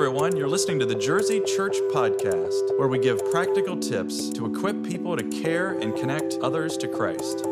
everyone. You're listening to the Jersey Church Podcast, where we give practical tips to equip people to care and connect others to Christ.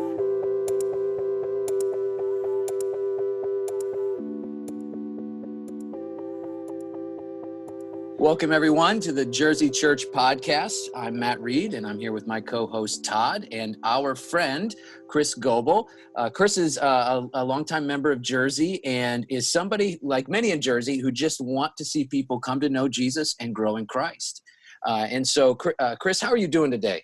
Welcome, everyone, to the Jersey Church Podcast. I'm Matt Reed, and I'm here with my co host Todd and our friend Chris Goebel. Uh, Chris is uh, a, a longtime member of Jersey and is somebody, like many in Jersey, who just want to see people come to know Jesus and grow in Christ. Uh, and so, uh, Chris, how are you doing today?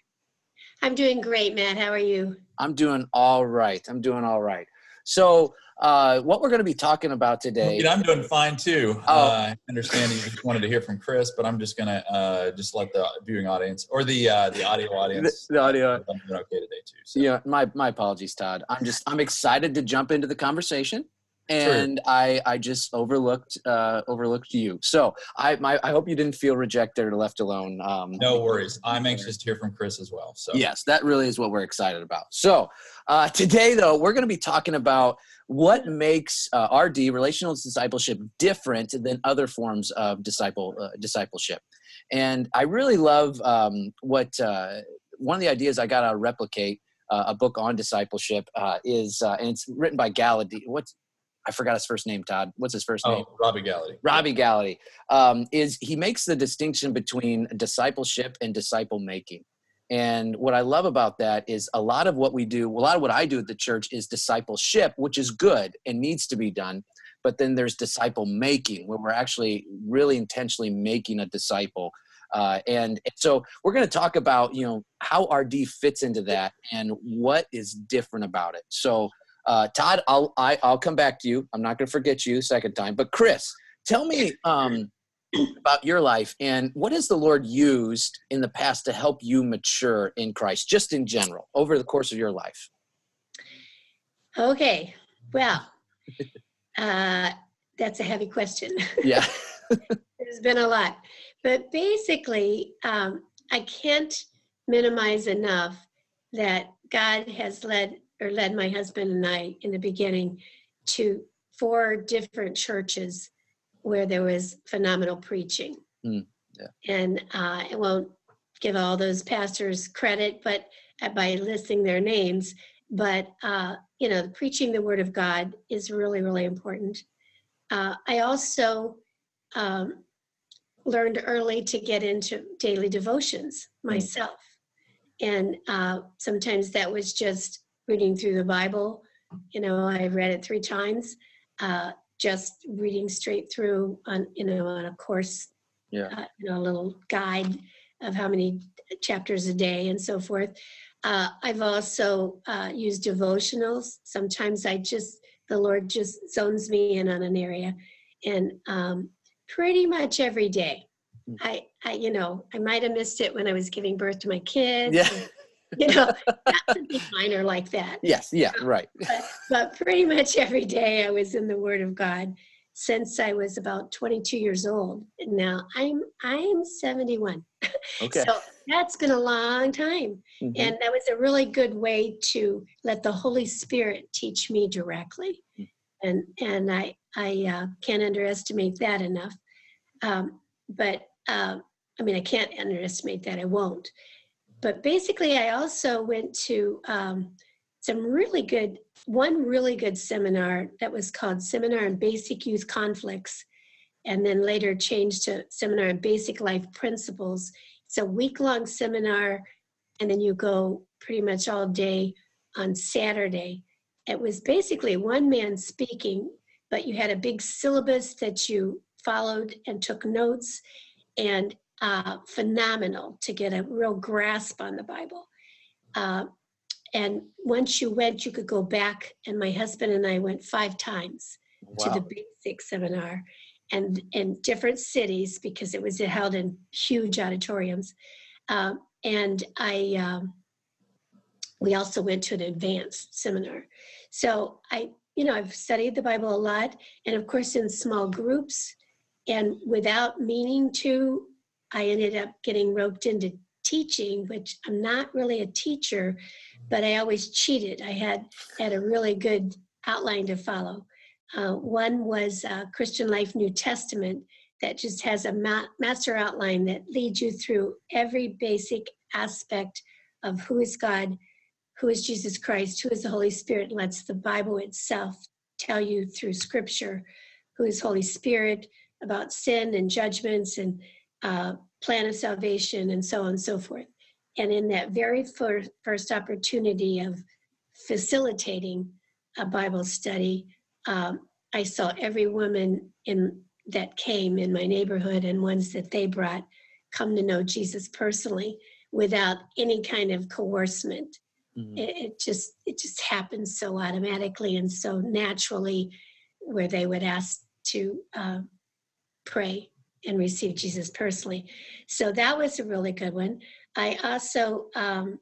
I'm doing great, Matt. How are you? I'm doing all right. I'm doing all right. So, uh, what we're going to be talking about today. I'm doing fine too. Oh. Uh, understanding you just wanted to hear from Chris, but I'm just going to uh, just let the viewing audience or the uh, the audio audience. the, the audio. I'm doing okay today too. So. Yeah, my my apologies, Todd. I'm just I'm excited to jump into the conversation and I I just overlooked uh, overlooked you. So I my I hope you didn't feel rejected or left alone. Um, no worries. I'm anxious to hear from Chris as well. So yes, that really is what we're excited about. So uh, today though, we're going to be talking about what makes uh, RD relational discipleship different than other forms of disciple uh, discipleship. And I really love um, what uh, one of the ideas I got out of replicate. Uh, a book on discipleship uh, is, uh, and it's written by Gallaty. What's I forgot his first name, Todd. What's his first name? Oh, Robby Gallaty. Robby Gallaty um, is he makes the distinction between discipleship and disciple making. And what I love about that is a lot of what we do, a lot of what I do at the church is discipleship, which is good and needs to be done. But then there's disciple making, where we're actually really intentionally making a disciple. Uh, and so we're going to talk about, you know, how RD fits into that and what is different about it. So uh, Todd, I'll I, will i will come back to you. I'm not going to forget you second time. But Chris, tell me um, about your life and what has the Lord used in the past to help you mature in Christ, just in general, over the course of your life. Okay, well, uh, that's a heavy question. Yeah, there's been a lot, but basically, um, I can't minimize enough that God has led or led my husband and I in the beginning to four different churches where there was phenomenal preaching. Mm, yeah. And uh, I won't give all those pastors credit, but uh, by listing their names, but uh, you know, preaching the word of God is really, really important. Uh, I also um, learned early to get into daily devotions hmm. myself. Mm. And uh, sometimes that was just reading through the Bible. You know, I read it three times. Uh, just reading straight through on you know on a course, yeah, uh, you know, a little guide of how many chapters a day and so forth. Uh, I've also uh, used devotionals. Sometimes I just the Lord just zones me in on an area, and um, pretty much every day. Hmm. I, I, you know, I might have missed it when I was giving birth to my kids. Yeah. You know, not be minor like that. Yes, yeah, right. But, but pretty much every day I was in the Word of God since I was about 22 years old. And now I'm I'm 71. Okay. so that's been a long time. Mm-hmm. And that was a really good way to let the Holy Spirit teach me directly. Mm. And and I I uh, can't underestimate that enough. Um, but uh, I mean, I can't underestimate that. I won't but basically, I also went to um, some really good, one really good seminar that was called Seminar on Basic Youth Conflicts, and then later changed to Seminar on Basic Life Principles. It's a week long seminar, and then you go pretty much all day on Saturday. It was basically one man speaking, but you had a big syllabus that you followed and took notes. And uh, phenomenal to get a real grasp on the Bible. Uh, and once you went, you could go back. And my husband and I went five times wow. to the basic seminar and in different cities because it was held in huge auditoriums. Um, and I, um, we also went to an advanced seminar. So I, you know, I've studied the Bible a lot, and of course in small groups, and without meaning to, I ended up getting roped into teaching, which I'm not really a teacher, but I always cheated. I had had a really good outline to follow. Uh, one was uh, Christian Life New Testament that just has a ma- master outline that leads you through every basic aspect of who is God, who is Jesus Christ, who is the Holy Spirit, and lets the Bible itself tell you through scripture who is Holy Spirit about sin and judgments and uh, plan of salvation and so on and so forth. And in that very first, first opportunity of facilitating a Bible study, um, I saw every woman in that came in my neighborhood and ones that they brought come to know Jesus personally without any kind of coercement. Mm-hmm. It, it, just it just happened so automatically and so naturally, where they would ask to uh, pray and receive Jesus personally. So that was a really good one. I also, um,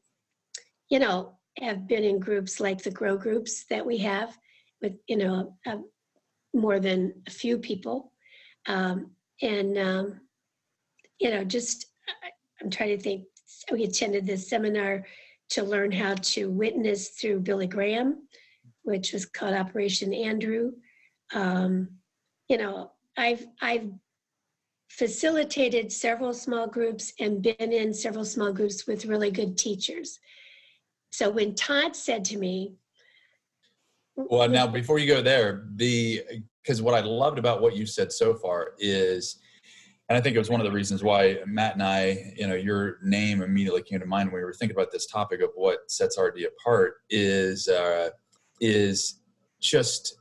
you know, have been in groups like the Grow groups that we have with, you know, more than a few people. Um, and, um, you know, just, I'm trying to think, we attended this seminar to learn how to witness through Billy Graham, which was called Operation Andrew. Um, you know, I've, I've facilitated several small groups and been in several small groups with really good teachers. So when Todd said to me, well, now before you go there, the because what I loved about what you said so far is, and I think it was one of the reasons why Matt and I, you know, your name immediately came to mind when we were thinking about this topic of what sets RD apart is uh, is just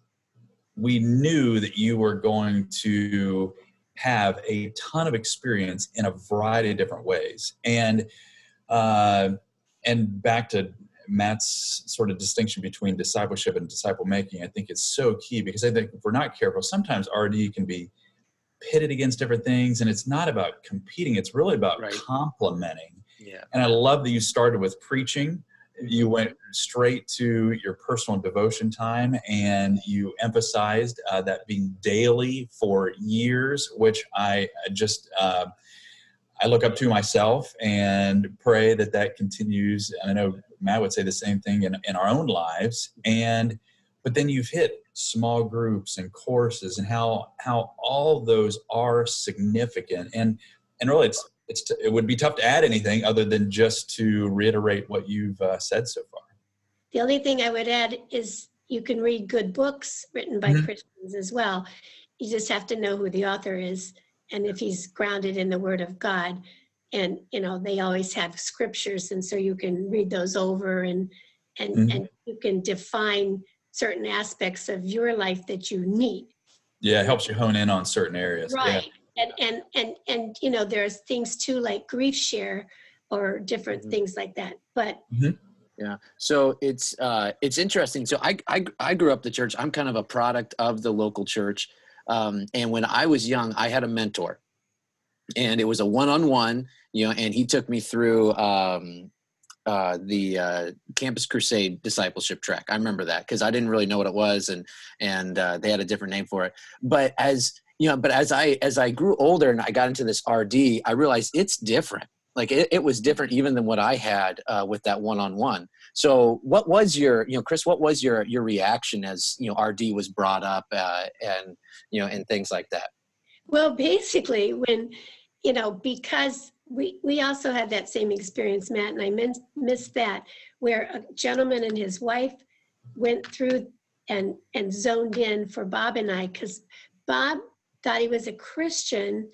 we knew that you were going to have a ton of experience in a variety of different ways and uh, and back to Matt's sort of distinction between discipleship and disciple making, I think is so key because I think if we're not careful, sometimes RD can be pitted against different things, and it's not about competing; it's really about right. complementing. Yeah. And I love that you started with preaching. You went straight to your personal devotion time, and you emphasized uh, that being daily for years, which I just. Uh, I look up to myself and pray that that continues. I know Matt would say the same thing in, in our own lives. And but then you've hit small groups and courses and how how all those are significant. And and really, it's it's t- it would be tough to add anything other than just to reiterate what you've uh, said so far. The only thing I would add is you can read good books written by mm-hmm. Christians as well. You just have to know who the author is and if he's grounded in the Word of God and you know they always have scriptures and so you can read those over and and mm-hmm. and you can define certain aspects of your life that you need yeah it helps you hone in on certain areas right yeah. And and and and you know there's things too like grief share or different mm-hmm. things like that but mm-hmm. yeah. So it's uh it's interesting. So I, I i grew up the church. I'm kind of a product of the local church. Um and when i was young i had a mentor. And it was a one-on-one you know and he took me through um, uh, the uh, campus crusade discipleship track. I remember that because i didn't really know what it was and and uh, they had a different name for it. But as you know but as i as i grew older and i got into this rd i realized it's different. Like it, it was different even than what i had uh, with that one-on-one. So what was your you know chris what was your your reaction as you know rd was brought up uh, and you know and things like that? Well basically when you know, because we, we also had that same experience, Matt, and I min- missed that, where a gentleman and his wife went through and, and zoned in for Bob and I, because Bob thought he was a Christian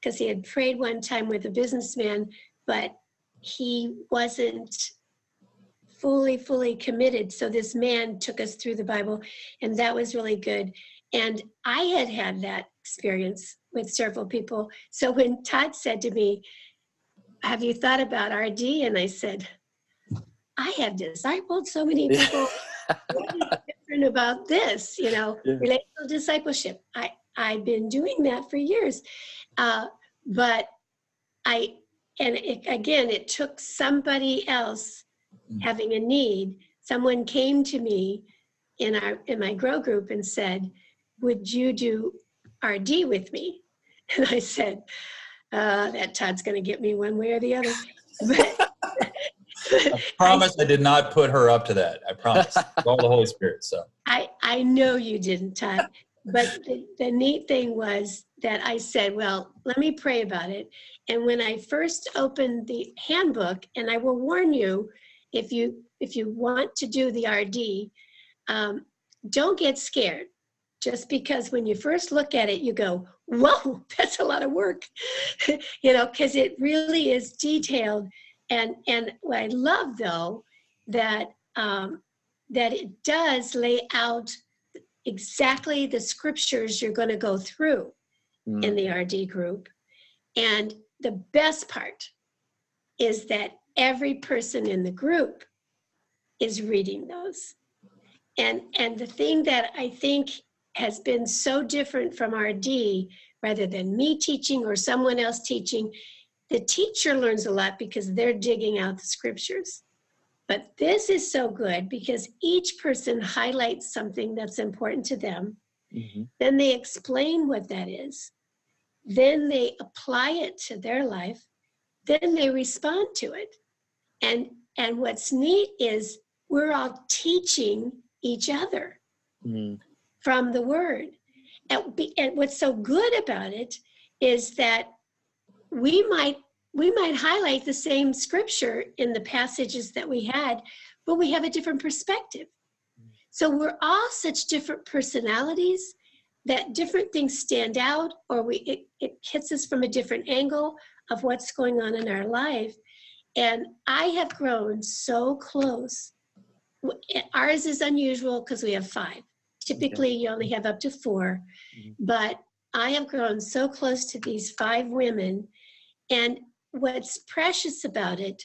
because he had prayed one time with a businessman, but he wasn't fully, fully committed. So this man took us through the Bible, and that was really good. And I had had that experience with several people. So when Todd said to me, Have you thought about RD? And I said, I have discipled so many people. what is different about this? You know, yeah. relational discipleship. I, I've been doing that for years. Uh, but I, and it, again, it took somebody else mm. having a need. Someone came to me in our in my grow group and said, "Would you do RD with me?" And I said, uh, that Todd's going to get me one way or the other. But, I promise I, I, did not put her up to that. I promise. All the Holy Spirit. So I, I know you didn't, Todd. But the, the neat thing was that I said, well, let me pray about it. And when I first opened the handbook, and I will warn you, if you if you want to do the RD, um, don't get scared. Just because when you first look at it, you go, whoa, that's a lot of work, you know, because it really is detailed. And and what I love though that um, that it does lay out exactly the scriptures you're going to go through mm. in the RD group. And the best part is that every person in the group is reading those. And, and the thing that I think has been so different from RD, rather than me teaching or someone else teaching, the teacher learns a lot because they're digging out the scriptures. But this is so good because each person highlights something that's important to them. Mm-hmm. Then they explain what that is. Then they apply it to their life. Then they respond to it. And and what's neat is we're all teaching each other mm-hmm. from the word. And, be, and what's so good about it is that we might we might highlight the same scripture in the passages that we had, but we have a different perspective. So we're all such different personalities that different things stand out or we it, it hits us from a different angle of what's going on in our life. And I have grown so close. Ours is unusual because we have five. Typically, you only have up to 4 mm-hmm. but I have grown so close to these five women. And what's precious about it,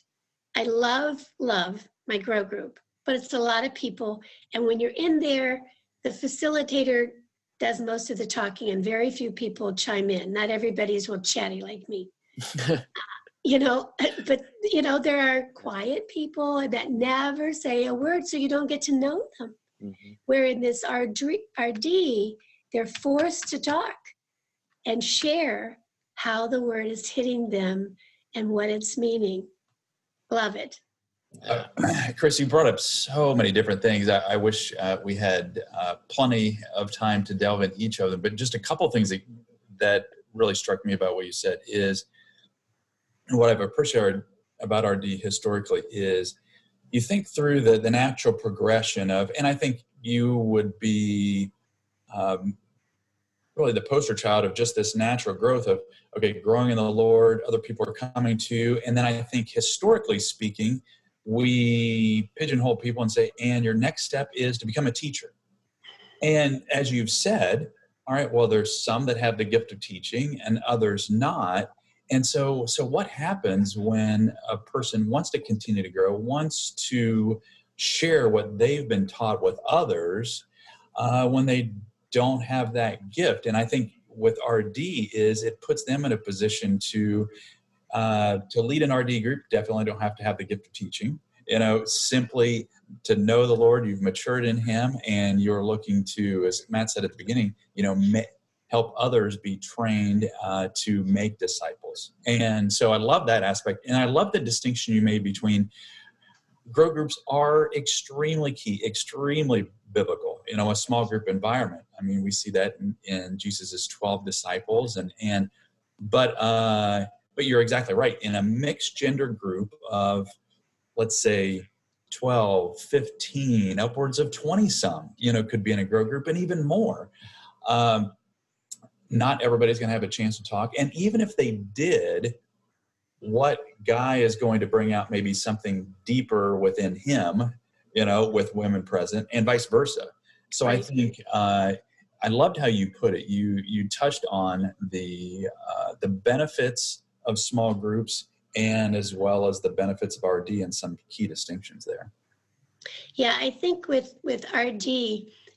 I love, love my grow group, but it's a lot of people. And when you're in there, the facilitator does most of the talking and very few people chime in. Not everybody's well chatty like me. you know, but you know, there are quiet people that never say a word so you don't get to know them. Mm-hmm. Where in this RD, RD, they're forced to talk and share how the word is hitting them and what it's meaning. Love it. Uh, Chris, you brought up so many different things. I, I wish uh, we had uh, plenty of time to delve in each of them, but just a couple things that, that really struck me about what you said is what I've appreciated about RD historically is you think through the, the natural progression of, and I think you would be um, really the poster child of just this natural growth of okay growing in the lord other people are coming to and then i think historically speaking we pigeonhole people and say and your next step is to become a teacher. And as you've said all right well there's some that have the gift of teaching and others not. And so so what happens when a person wants to continue to grow wants to share what they've been taught with others uh, when they don't have that gift. And I think with RD is it puts them in a position to uh, to lead an RD group. Definitely don't have to have the gift of teaching. You know, simply to know the Lord, you've matured in Him, and you're looking to, as Matt said at the beginning, you know, ma- help others be trained uh, to make disciples. And so I love that aspect, and I love the distinction you made between grow groups are extremely key, extremely biblical. You know, a small group environment. I mean, we see that in, in Jesus's twelve disciples, and and but uh, but you're exactly right. In a mixed gender group of, let's say, 12, 15, upwards of 20 some, you know, could be in a grow group and even more. Um, not everybody's going to have a chance to talk. And even if they did, what guy is going to bring out maybe something deeper within him you know, with women present, and vice versa. So right. I think uh, I loved how you put it. You you touched on the uh, the benefits of small groups and as well as the benefits of RD and some key distinctions there. Yeah, I think with with RD,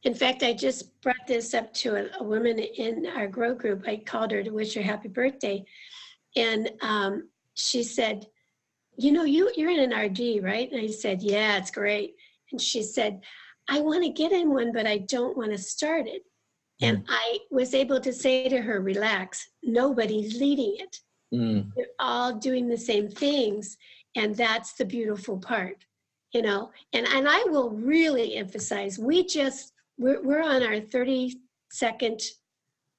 in fact, I just brought this up to a, a woman in our grow group. I called her to wish her happy birthday, and um, she said, "You know, you you're in an RD, right?" And I said, "Yeah, it's great." And she said, I want to get in one, but I don't want to start it. Mm. And I was able to say to her, relax, nobody's leading it. Mm. They're all doing the same things. And that's the beautiful part, you know. And, and I will really emphasize we just, we're, we're on our 32nd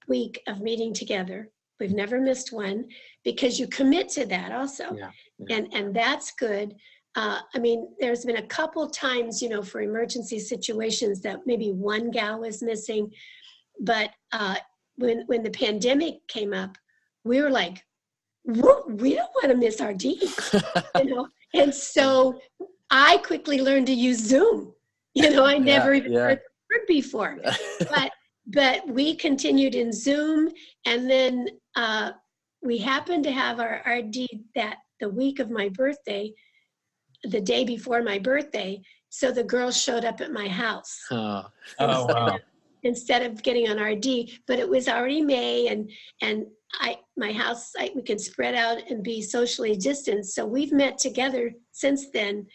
week of meeting together. We've never missed one because you commit to that also. Yeah, yeah. And and that's good. Uh, I mean, there's been a couple times, you know, for emergency situations that maybe one gal was missing, but uh, when when the pandemic came up, we were like, we don't want to miss our D, you know. And so I quickly learned to use Zoom. You know, I never Yeah, even yeah. heard the word before but but we continued in Zoom, and then uh, we happened to have our RD that the week of my birthday, the day before my birthday. So the girls showed up at my house Oh, Oh wow. instead of getting on RD. But it was already May, and and I my house I, we can spread out and be socially distanced. So we've met together since then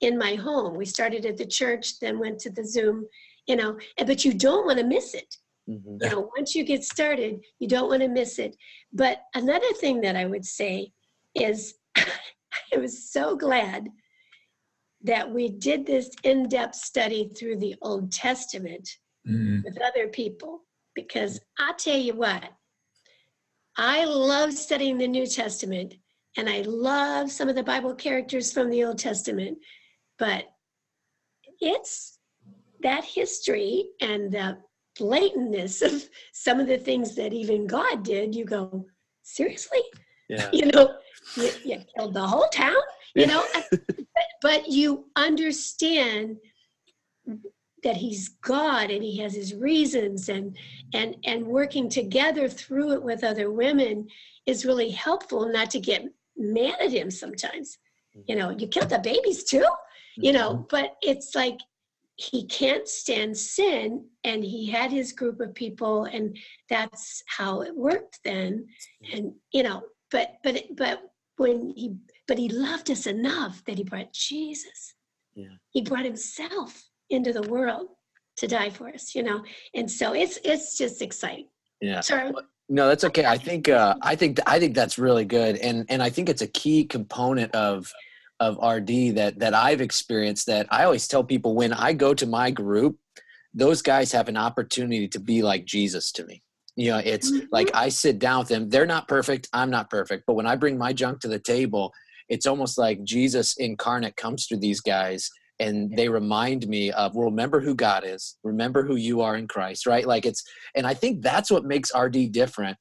in my home. We started at the church, then went to the Zoom. You know, but you don't want to miss it mhm. you know once you get started you don't want to miss it but another thing that i would say is i was so glad that we did this in-depth study through the old testament Mm. with other people because i tell you what i love studying the new testament and i love some of the bible characters from the old testament but it's that history and the blatantness of some of the things that even god did you go seriously yeah. you know you, you killed the whole town you know but, you understand that he's god and he has his reasons and and and working together through it with other women is really helpful not to get mad at him sometimes. Mm-hmm. You know you killed the babies too you know mm-hmm. but it's like he can't stand sin and he had his group of people and that's how it worked then. And you know but but but when he but he loved us enough that he brought jesus Yeah. he brought himself into the world to die for us you know and so it's it's just exciting Yeah. sorry No, that's okay. I think uh, I think I think that's really good, and and I think it's a key component of of RD that that I've experienced. That I always tell people when I go to my group, those guys have an opportunity to be like Jesus to me. You know, it's Mhm. like I sit down with them. They're not perfect. I'm not perfect. But when I bring my junk to the table, it's almost like Jesus incarnate comes through these guys and they remind me of well remember who god is remember who you are in christ right? Like it's and i think that's what makes rd different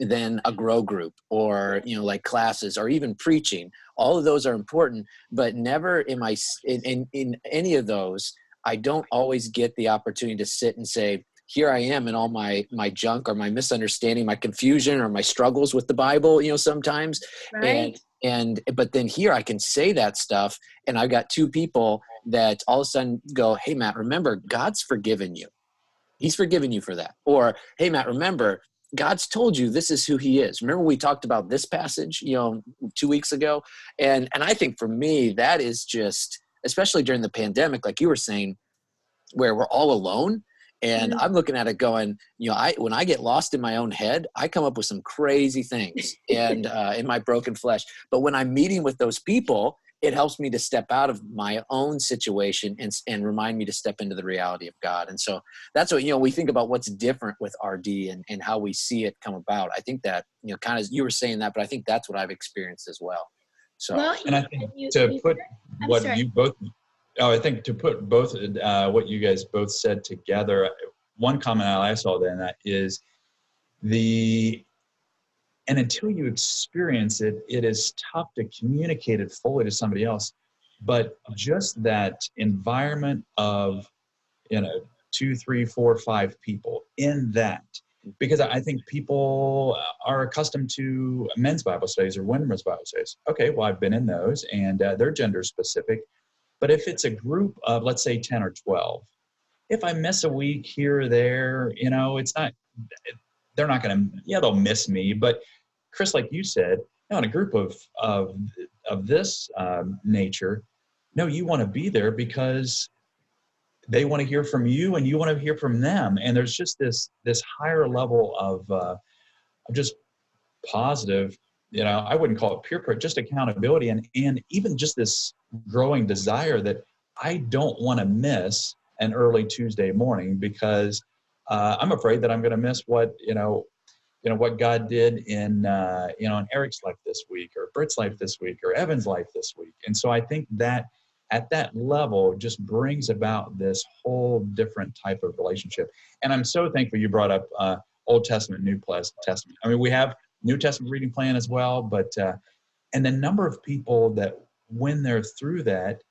than a mm-hmm. grow group or you know like classes or even preaching. All of those are important but never am i in, in, in any of those i don't always get the opportunity to sit and say here i am in all my my junk or my misunderstanding my confusion or my struggles with the bible you know sometimes. Right. and and but then here i can say that stuff and i've got two people that all of a sudden go hey matt remember god's forgiven you. He's forgiven you for that. Or hey matt remember god's told you this is who he is. Remember we talked about this passage you know two weeks ago? And and i think for me that is just especially during the pandemic like you were saying where we're all alone and Mhm. i'm looking at it going you know i when i get lost in my own head i come up with some crazy things and uh, in my broken flesh but when i'm meeting with those people it helps me to step out of my own situation and, and remind me to step into the reality of god and so that's what you know we think about what's different with rd and, and how we see it come about i think that you know kind of you were saying that but i think that's what i've experienced as well so well And I think you- to you- put I'm what sorry. you both, oh, I think to put both, uh, what you guys both said together, one comment I saw then that is the, and until you experience it, it is tough to communicate it fully to somebody else. But just that environment of, you know, two, three, four, five people in that, because I think people are accustomed to men's Bible studies or women's Bible studies. Okay, well, I've been in those and uh, they're gender specific. But if it's a group of, let's say, 10 or 12, if I miss a week here or there, you know, it's not, they're not going to, yeah, they'll miss me. But Chris, like you said, you know, in a group of, of, of this um, nature, no, you want to be there because they want to hear from you and you want to hear from them and there's just this this higher level of uh, of just positive you know i wouldn't call it peer pressure just accountability and and even just this growing desire that i don't want to miss an early tuesday morning because uh, I'm afraid that I'm going to miss what you know, you know what God did in uh, you know in Eric's life this week, or Britt's life this week, or Evan's life this week. And so I think that at that level just brings about this whole different type of relationship. And I'm so thankful you brought up uh, Old Testament, New Testament. I mean, we have New Testament reading plan as well, but uh, and the number of people that when they're through that,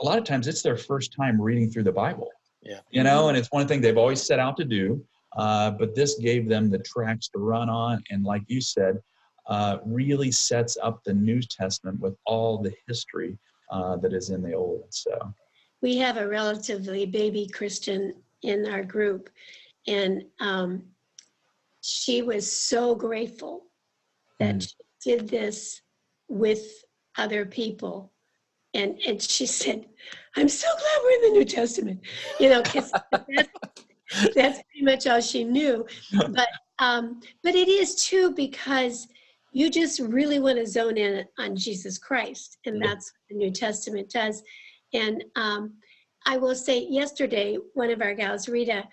a lot of times it's their first time reading through the Bible. Yeah. You know, and it's one thing they've always set out to do. Uh, but this gave them the tracks to run on, and like you said, uh, really sets up the New Testament with all the history uh, that is in the Old. So we have a relatively baby Christian in our group, and um, she was so grateful that mm. she did this with other people. And and she said i'm so glad we're in the new testament you know because that's, that's pretty much all she knew. But um but it is too because you just really want to zone in on jesus christ and that's what the new testament does. And um i will say yesterday one of our gals rita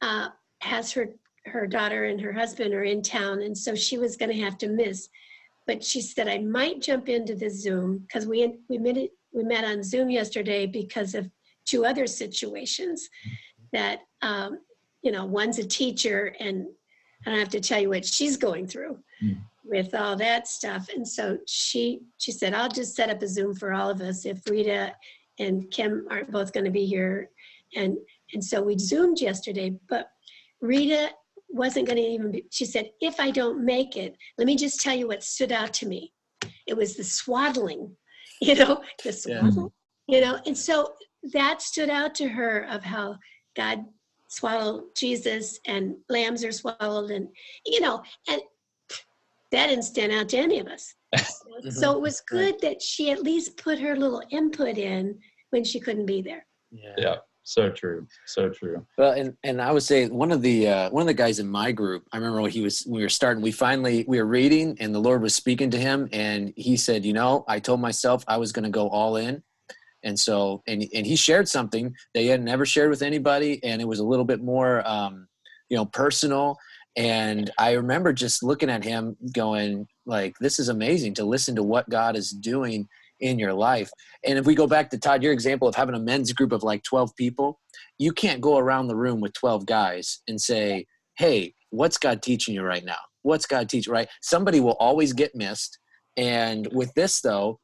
uh has her her daughter and her husband are in town and so she was going to have to miss. But she said I might jump into the Zoom because we we met it, we met on Zoom yesterday because of two other situations that um, you know one's a teacher and I don't have to tell you what she's going through mm. with all that stuff. And so she she said I'll just set up a Zoom for all of us if Rita and Kim aren't both going to be here. And and so we zoomed yesterday but Rita wasn't going to even be, she said, if I don't make it, let me just tell you what stood out to me. It was the swaddling, you know, the swaddling, yeah. you know, and so that stood out to her of how God swallowed Jesus and lambs are swallowed and, you know, and that didn't stand out to any of us. so it was good that she at least put her little input in when she couldn't be there. Yeah. yeah so true so true. Well and and i would say one of the uh, one of the guys in my group i remember when he was when we were starting we finally we were reading and the lord was speaking to him and he said you know i told myself i was going to go all in. And so and and he shared something that he had never shared with anybody and it was a little bit more um you know personal. And i remember just looking at him going like this is amazing to listen to what god is doing in your life. And if we go back to Todd, your example of having a men's group of like 12 people, you can't go around the room with 12 guys and say, Hey, what's God teaching you right now? What's God teaching, right? Somebody will always get missed. And with this, though,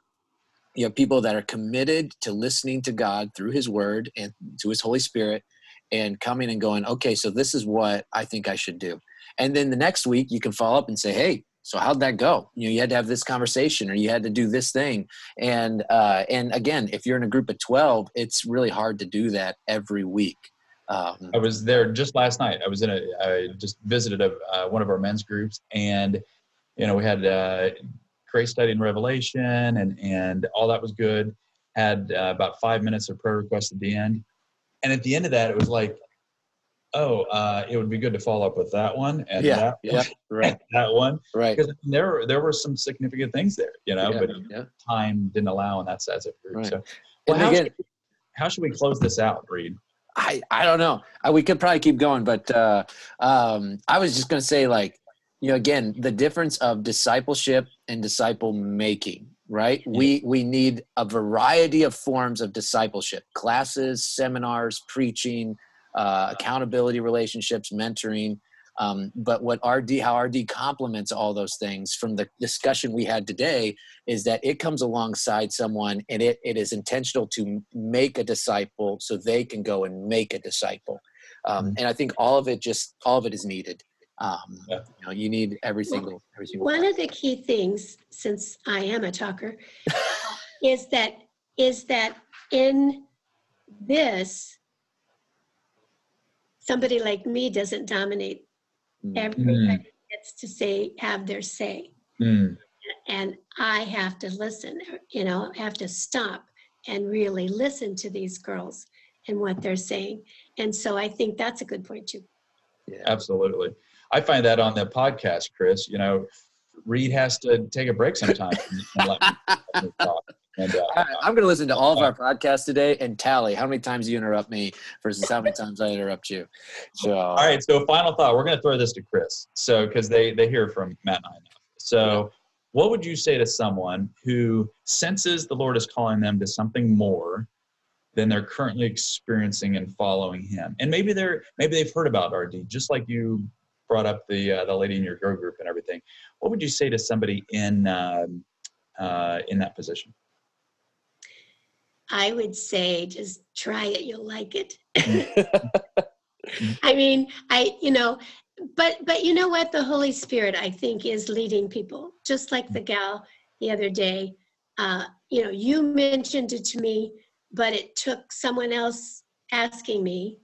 you have people that are committed to listening to God through His Word and to His Holy Spirit and coming and going, okay, so this is what I think I should do. And then the next week, you can follow up and say, hey, so how'd that go? You know you had to have this conversation or you had to do this thing. And uh, and again if you're in a group of 12 it's really hard to do that every week. Um, i was there just last night. I was in a i just visited a, uh, one of our men's groups and you know we had uh, grace study and revelation and and all that was good. Had uh, about five minutes of prayer request at the end. And at the end of that it was like oh, uh, it would be good to follow up with that one and yeah, that yeah, right. that one. Right. Because there there were some significant things there, you know, yeah, but yeah. time didn't allow and that's as group. Right. So well, how, again, should, how should we close this out, Reed? I, I don't know. I, we could probably keep going, but uh, um, I was just going to say, like, you know, again, the difference of discipleship and disciple making, right? We we need a variety of forms of discipleship: classes, seminars, preaching, uh, accountability relationships, mentoring. Um, but what RD, how RD complements all those things from the discussion we had today is that it comes alongside someone and it, it is intentional to make a disciple so they can go and make a disciple. Um, mm-hmm. and I think all of it just, all of it is needed. Um, yeah. you know, you need every single, every single. One part. of the key things, since I am a talker, is that, is that in this, somebody like me doesn't dominate. Mm. Everybody mm. gets to say, have their say. Mm. And I have to listen, you know, have to stop and really listen to these girls and what they're saying. And so I think that's a good point too. Yeah, absolutely. I find that on the podcast, Chris, you know, Reed has to take a break sometimes and let me, let me talk. And, uh, I, am going to listen to all of our podcasts today and tally how many times you interrupt me versus how many times I interrupt you. So, all right. So, final thought. We're going to throw this to Chris. So, because they they hear from Matt and I. Now. So, what would you say to someone who senses the Lord is calling them to something more than they're currently experiencing and following Him? And maybe they're maybe they've heard about RD, just like you brought up the uh, the lady in your grow group and everything. What would you say to somebody in um, uh, in that position? I would say just try it, you'll like it. Mm. Mm. I mean, I, you know, but but you know what? The Holy Spirit, I think, is leading people. Just like the mm. gal the other day. Uh, you know, you mentioned it to me, but it took someone else asking me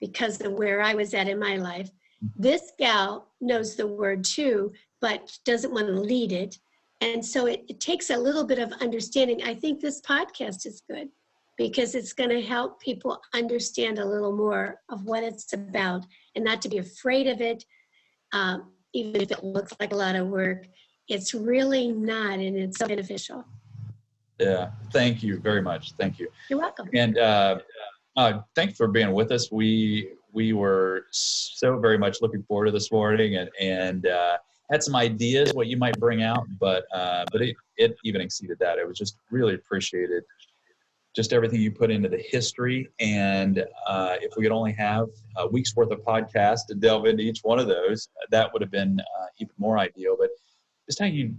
because of where I was at in my life. This gal knows the word too, but doesn't want to lead it. And so it, it takes a little bit of understanding. I think this podcast is good because it's going to help people understand a little more of what it's about and not to be afraid of it, um, even if it looks like a lot of work. It's really not, and it's so beneficial. Yeah, thank you very much. Thank you. You're welcome. And uh, uh, thanks for being with us. We we were so very much looking forward to this morning, and and uh, had some ideas what you might bring out, but uh, but it, it even exceeded that. It was just really appreciated, just everything you put into the history. And uh, if we could only have a week's worth of podcast to delve into each one of those, that would have been uh, even more ideal. But just how you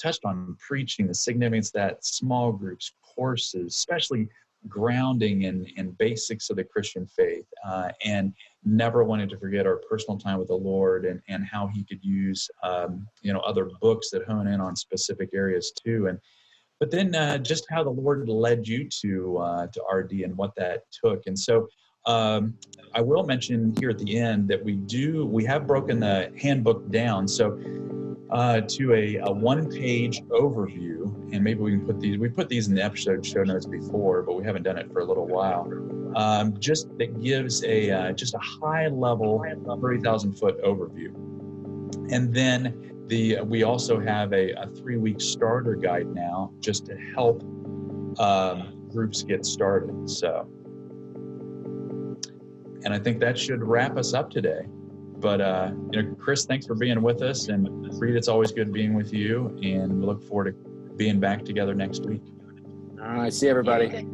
touched on preaching, the significance that small groups, courses, especially grounding in, in basics of the Christian faith, uh, and never wanted to forget our personal time with the Lord and, and how He could use um, you know other books that hone in on specific areas too. And but then uh, just how the Lord led you to uh, to RD and what that took. And so um, I will mention here at the end that we do we have broken the handbook down. So uh, to a, a one-page overview, and maybe we can put these. We put these in the episode show notes before, but we haven't done it for a little while. Um, just that gives a uh, just a high-level, thirty thousand foot overview, and then the we also have a, a three-week starter guide now, just to help um, groups get started. So, and I think that should wrap us up today. But uh, you know, Chris, thanks for being with us, and Reed, it's always good being with you, and we look forward to being back together next week. All right, see everybody.